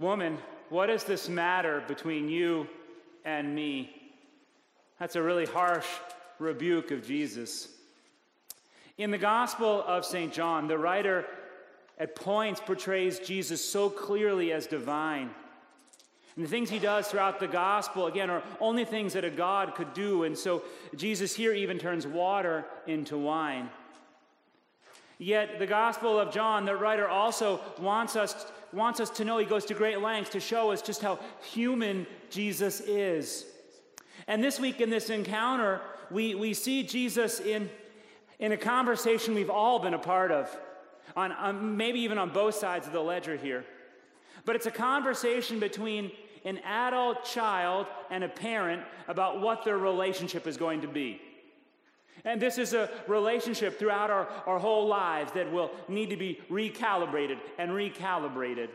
Woman, what does this matter between you and me? That's a really harsh rebuke of Jesus. In the Gospel of St. John, the writer at points portrays Jesus so clearly as divine. And the things he does throughout the gospel, again, are only things that a God could do. And so Jesus here even turns water into wine. Yet the Gospel of John, the writer also wants us, wants us to know, he goes to great lengths to show us just how human Jesus is. And this week in this encounter, we, we see Jesus in, in a conversation we've all been a part of, on, on maybe even on both sides of the ledger here. But it's a conversation between an adult child and a parent about what their relationship is going to be. And this is a relationship throughout our, our whole lives that will need to be recalibrated and recalibrated.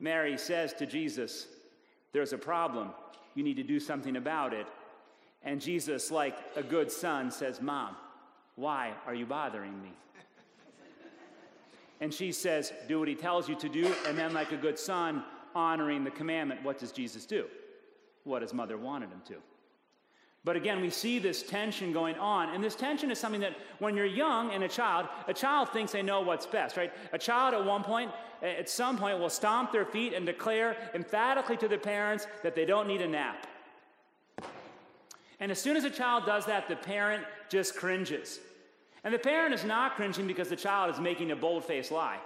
Mary says to Jesus, There's a problem. You need to do something about it. And Jesus, like a good son, says, Mom, why are you bothering me? And she says, Do what he tells you to do. And then, like a good son, honoring the commandment, what does Jesus do? What his mother wanted him to. But again, we see this tension going on. And this tension is something that when you're young and a child, a child thinks they know what's best, right? A child at one point, at some point, will stomp their feet and declare emphatically to their parents that they don't need a nap. And as soon as a child does that, the parent just cringes. And the parent is not cringing because the child is making a bold faced lie.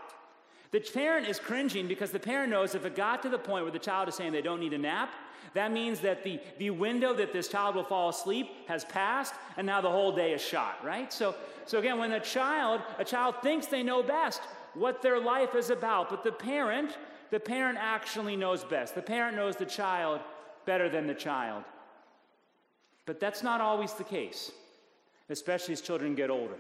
The parent is cringing because the parent knows if it got to the point where the child is saying they don't need a nap, that means that the, the window that this child will fall asleep has passed, and now the whole day is shot, right? So, so again, when a child, a child thinks they know best what their life is about, but the parent, the parent actually knows best. The parent knows the child better than the child. But that's not always the case, especially as children get older.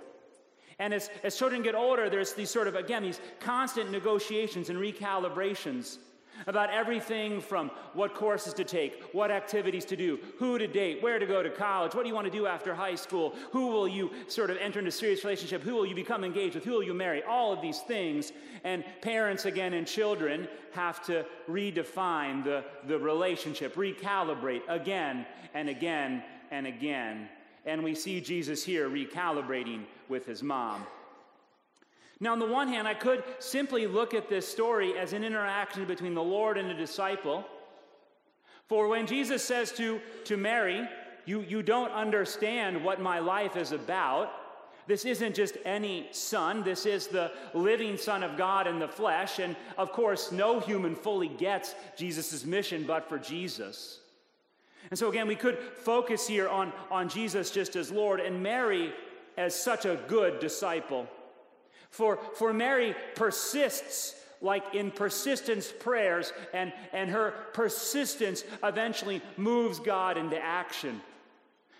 And as, as children get older, there's these sort of, again, these constant negotiations and recalibrations about everything from what courses to take, what activities to do, who to date, where to go to college, what do you want to do after high school, who will you sort of enter into a serious relationship, who will you become engaged with, who will you marry, all of these things. And parents, again, and children have to redefine the, the relationship, recalibrate again and again and again. And we see Jesus here recalibrating with his mom. Now, on the one hand, I could simply look at this story as an interaction between the Lord and a disciple. For when Jesus says to, to Mary, you, you don't understand what my life is about, this isn't just any son, this is the living Son of God in the flesh. And of course, no human fully gets Jesus' mission but for Jesus. And so, again, we could focus here on, on Jesus just as Lord and Mary as such a good disciple. For, for Mary persists like in persistence prayers, and, and her persistence eventually moves God into action.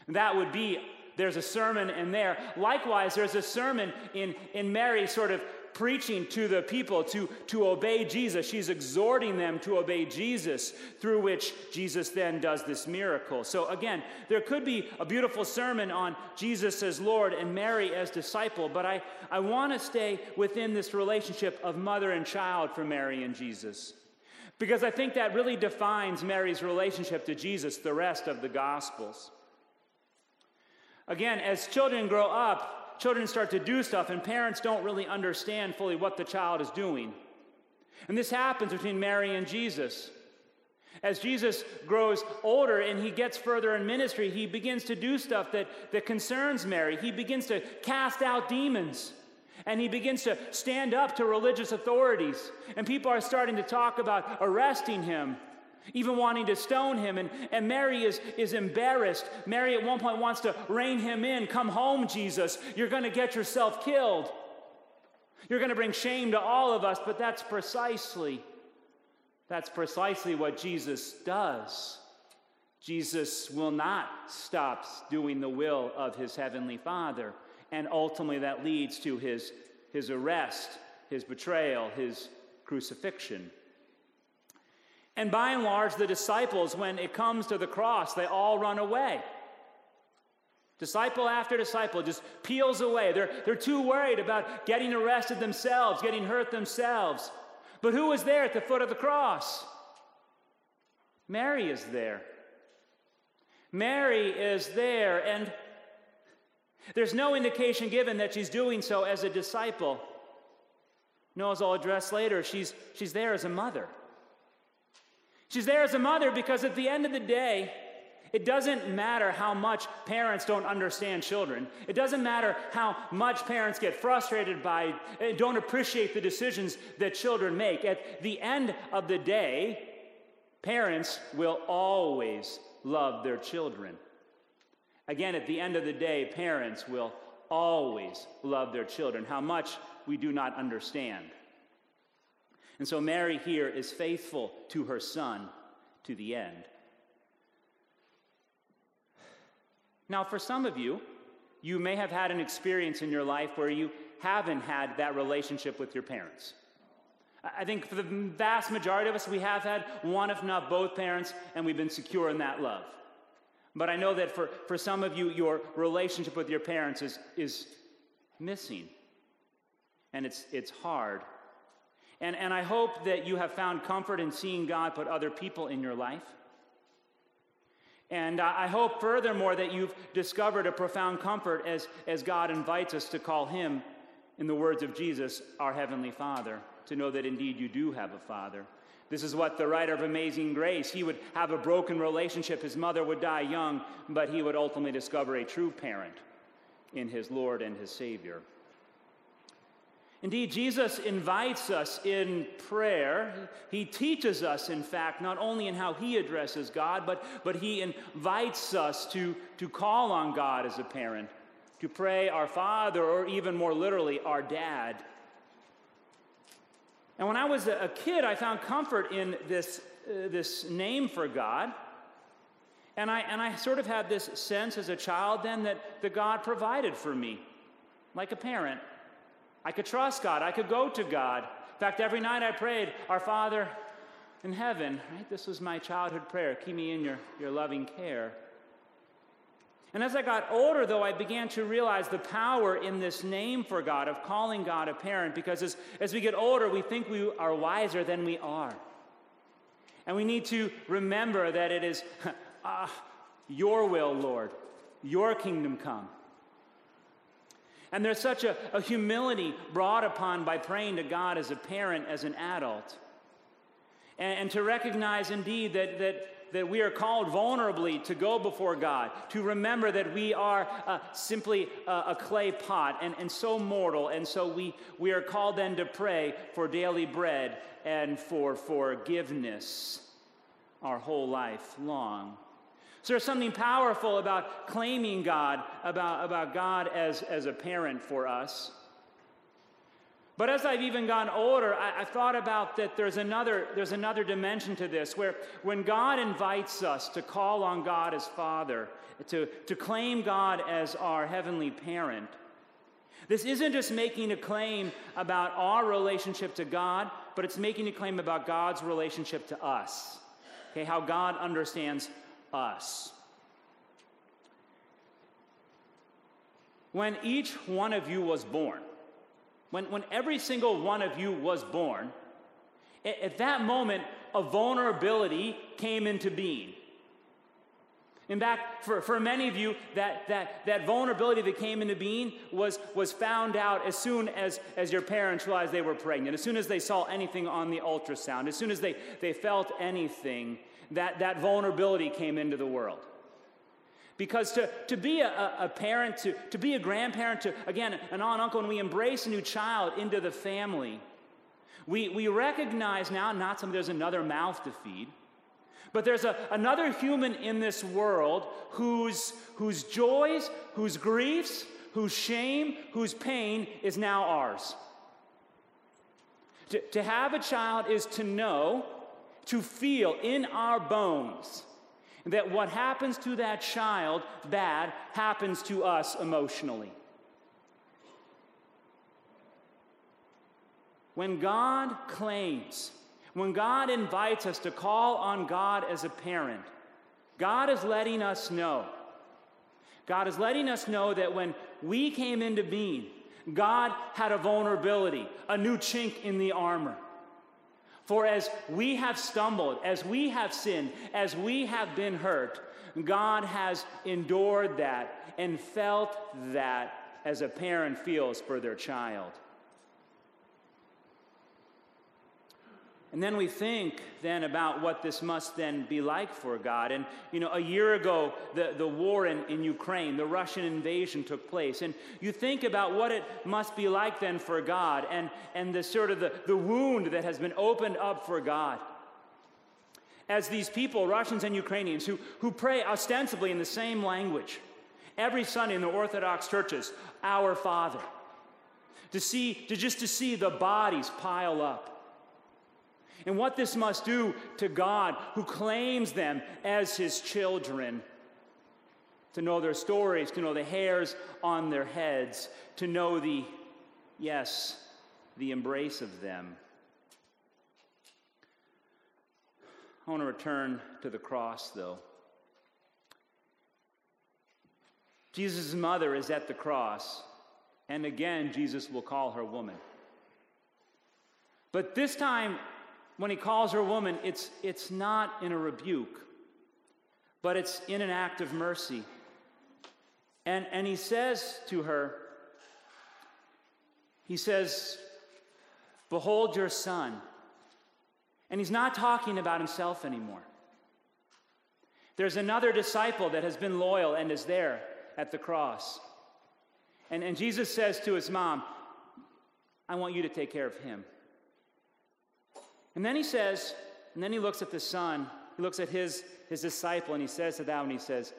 That would be, there's a sermon in there. Likewise, there's a sermon in, in Mary sort of preaching to the people to, to obey Jesus. She's exhorting them to obey Jesus, through which Jesus then does this miracle. So, again, there could be a beautiful sermon on Jesus as Lord and Mary as disciple, but I, I want to stay within this relationship of mother and child for Mary and Jesus. Because I think that really defines Mary's relationship to Jesus, the rest of the Gospels. Again, as children grow up, children start to do stuff and parents don't really understand fully what the child is doing. And this happens between Mary and Jesus. As Jesus grows older and he gets further in ministry, he begins to do stuff that, that concerns Mary. He begins to cast out demons. And he begins to stand up to religious authorities. And people are starting to talk about arresting him even wanting to stone him. And, and Mary is, is embarrassed. Mary at one point wants to rein him in. Come home, Jesus. You're going to get yourself killed. You're going to bring shame to all of us, but that's precisely that's precisely what Jesus does. Jesus will not stop doing the will of his heavenly Father, and ultimately that leads to his, his arrest, his betrayal, his crucifixion. And by and large, the disciples, when it comes to the cross, they all run away. Disciple after disciple just peels away. They're, they're too worried about getting arrested themselves, getting hurt themselves. But who was there at the foot of the cross? Mary is there. Mary is there, and there's no indication given that she's doing so as a disciple. No, as I'll address later, she's, she's there as a mother. She's there as a mother because at the end of the day, it doesn't matter how much parents don't understand children. It doesn't matter how much parents get frustrated by, eh, don't appreciate the decisions that children make. At the end of the day, parents will always love their children. Again, at the end of the day, parents will always love their children. How much we do not understand. And so Mary here is faithful to her son to the end. Now, for some of you, you may have had an experience in your life where you haven't had that relationship with your parents. I think for the vast majority of us, we have had one, if not both parents, and we've been secure in that love. But I know that for, for some of you, your relationship with your parents is, is missing. And it's, it's hard. And, and I hope that you have found comfort in seeing God put other people in your life. And I hope, furthermore, that you've discovered a profound comfort as, as God invites us to call Him, in the words of Jesus, our Heavenly Father, to know that indeed you do have a Father. This is what the writer of Amazing Grace, he would have a broken relationship. His mother would die young, but he would ultimately discover a true parent in his Lord and his Savior. Indeed, Jesus invites us in prayer. He teaches us, in fact, not only in how he addresses God, but, but he invites us to, to call on God as a parent, to pray our Father, or even more literally, our Dad. And when I was a kid, I found comfort in this, uh, this name for God. And I, and I sort of had this sense as a child then that the God provided for me, like a parent. I could trust God. I could go to God. In fact, every night I prayed, Our Father in heaven, right? This was my childhood prayer. Keep me in your, your loving care. And as I got older, though, I began to realize the power in this name for God, of calling God a parent, because as, as we get older, we think we are wiser than we are. And we need to remember that it is uh, your will, Lord, your kingdom come. And there's such a, a humility brought upon by praying to God as a parent, as an adult. And, and to recognize indeed that, that, that we are called vulnerably to go before God, to remember that we are uh, simply a, a, clay pot and, and so mortal. And so we, we are called then to pray for daily bread and for forgiveness our whole life long. So there's something powerful about claiming God, about, about God as, as a parent for us. But as I've even gotten older, I, have thought about that there's another, there's another dimension to this where when God invites us to call on God as Father, to, to claim God as our heavenly parent, this isn't just making a claim about our relationship to God, but it's making a claim about God's relationship to us. Okay, how God understands us. When each one of you was born, when, when every single one of you was born, at, at that moment, a vulnerability came into being. In fact, for, for many of you, that, that, that vulnerability that came into being was, was found out as soon as, as your parents realized they were pregnant, as soon as they saw anything on the ultrasound, as soon as they, they felt anything that, that vulnerability came into the world. Because to, to be a, a parent, to, to be a grandparent, to, again, an aunt, uncle, and we embrace a new child into the family, we, we recognize now not somebody there's another mouth to feed, but there's a, another human in this world whose, whose joys, whose griefs, whose shame, whose pain is now ours. To, to have a child is to know to feel in our bones that what happens to that child bad happens to us emotionally. When God claims, when God invites us to call on God as a parent, God is letting us know God is letting us know that when we came into being, God had a vulnerability, a new chink in the armor. For as we have stumbled, as we have sinned, as we have been hurt, God has endured that and felt that as a parent feels for their child. And then we think then about what this must then be like for God. And, you know, a year ago, the, the war in, in Ukraine, the Russian invasion took place. And you think about what it must be like then for God and, and the sort of the, the wound that has been opened up for God. As these people, Russians and Ukrainians, who, who pray ostensibly in the same language, every Sunday in the Orthodox churches, Our Father. To see, to just to see the bodies pile up and what this must do to God, who claims them as his children. To know their stories, to know the hairs on their heads, to know the, yes, the embrace of them. I want to return to the cross, though. Jesus' mother is at the cross, and again, Jesus will call her woman. But this time, when he calls her a woman, it's, it's not in a rebuke, but it's in an act of mercy. And, and he says to her, he says, Behold your son. And he's not talking about himself anymore. There's another disciple that has been loyal and is there at the cross. And, and Jesus says to his mom, I want you to take care of him. And then he says, and then he looks at the son, he looks at his, his disciple, and he says to that one, he says,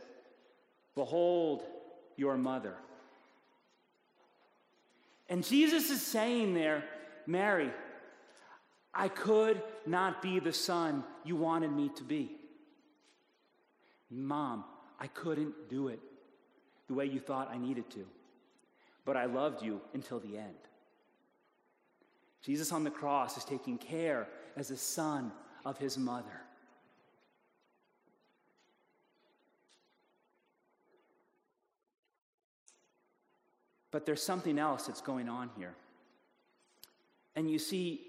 Behold your mother. And Jesus is saying there, Mary, I could not be the son you wanted me to be. Mom, I couldn't do it the way you thought I needed to, but I loved you until the end. Jesus on the cross is taking care as a son of his mother. But there's something else that's going on here. And you see,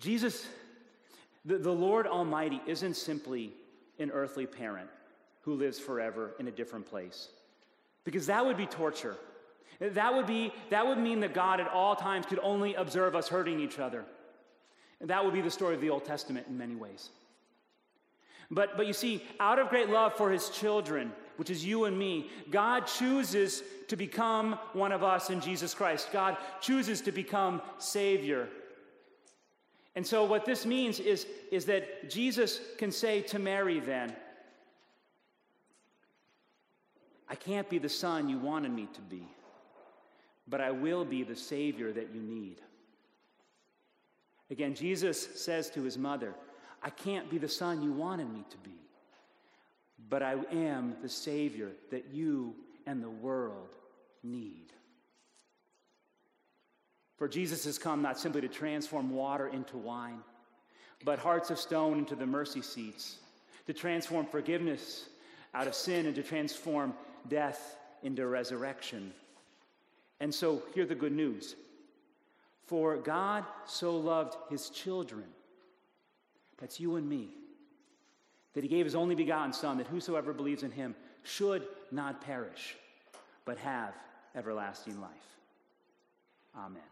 Jesus, the, the Lord Almighty, isn't simply an earthly parent who lives forever in a different place, because that would be torture. That would, be, that would mean that God at all times could only observe us hurting each other. And that would be the story of the Old Testament in many ways. But, but you see, out of great love for his children, which is you and me, God chooses to become one of us in Jesus Christ. God chooses to become Savior. And so, what this means is, is that Jesus can say to Mary, then, I can't be the son you wanted me to be, but I will be the Savior that you need. Again, Jesus says to his mother, I can't be the son you wanted me to be, but I am the Savior that you and the world need. For Jesus has come not simply to transform water into wine, but hearts of stone into the mercy seats, to transform forgiveness out of sin and to transform death into resurrection. And so, hear the good news for God so loved his children, that's you and me, that he gave his only begotten Son, that whosoever believes in him should not perish, but have everlasting life. Amen.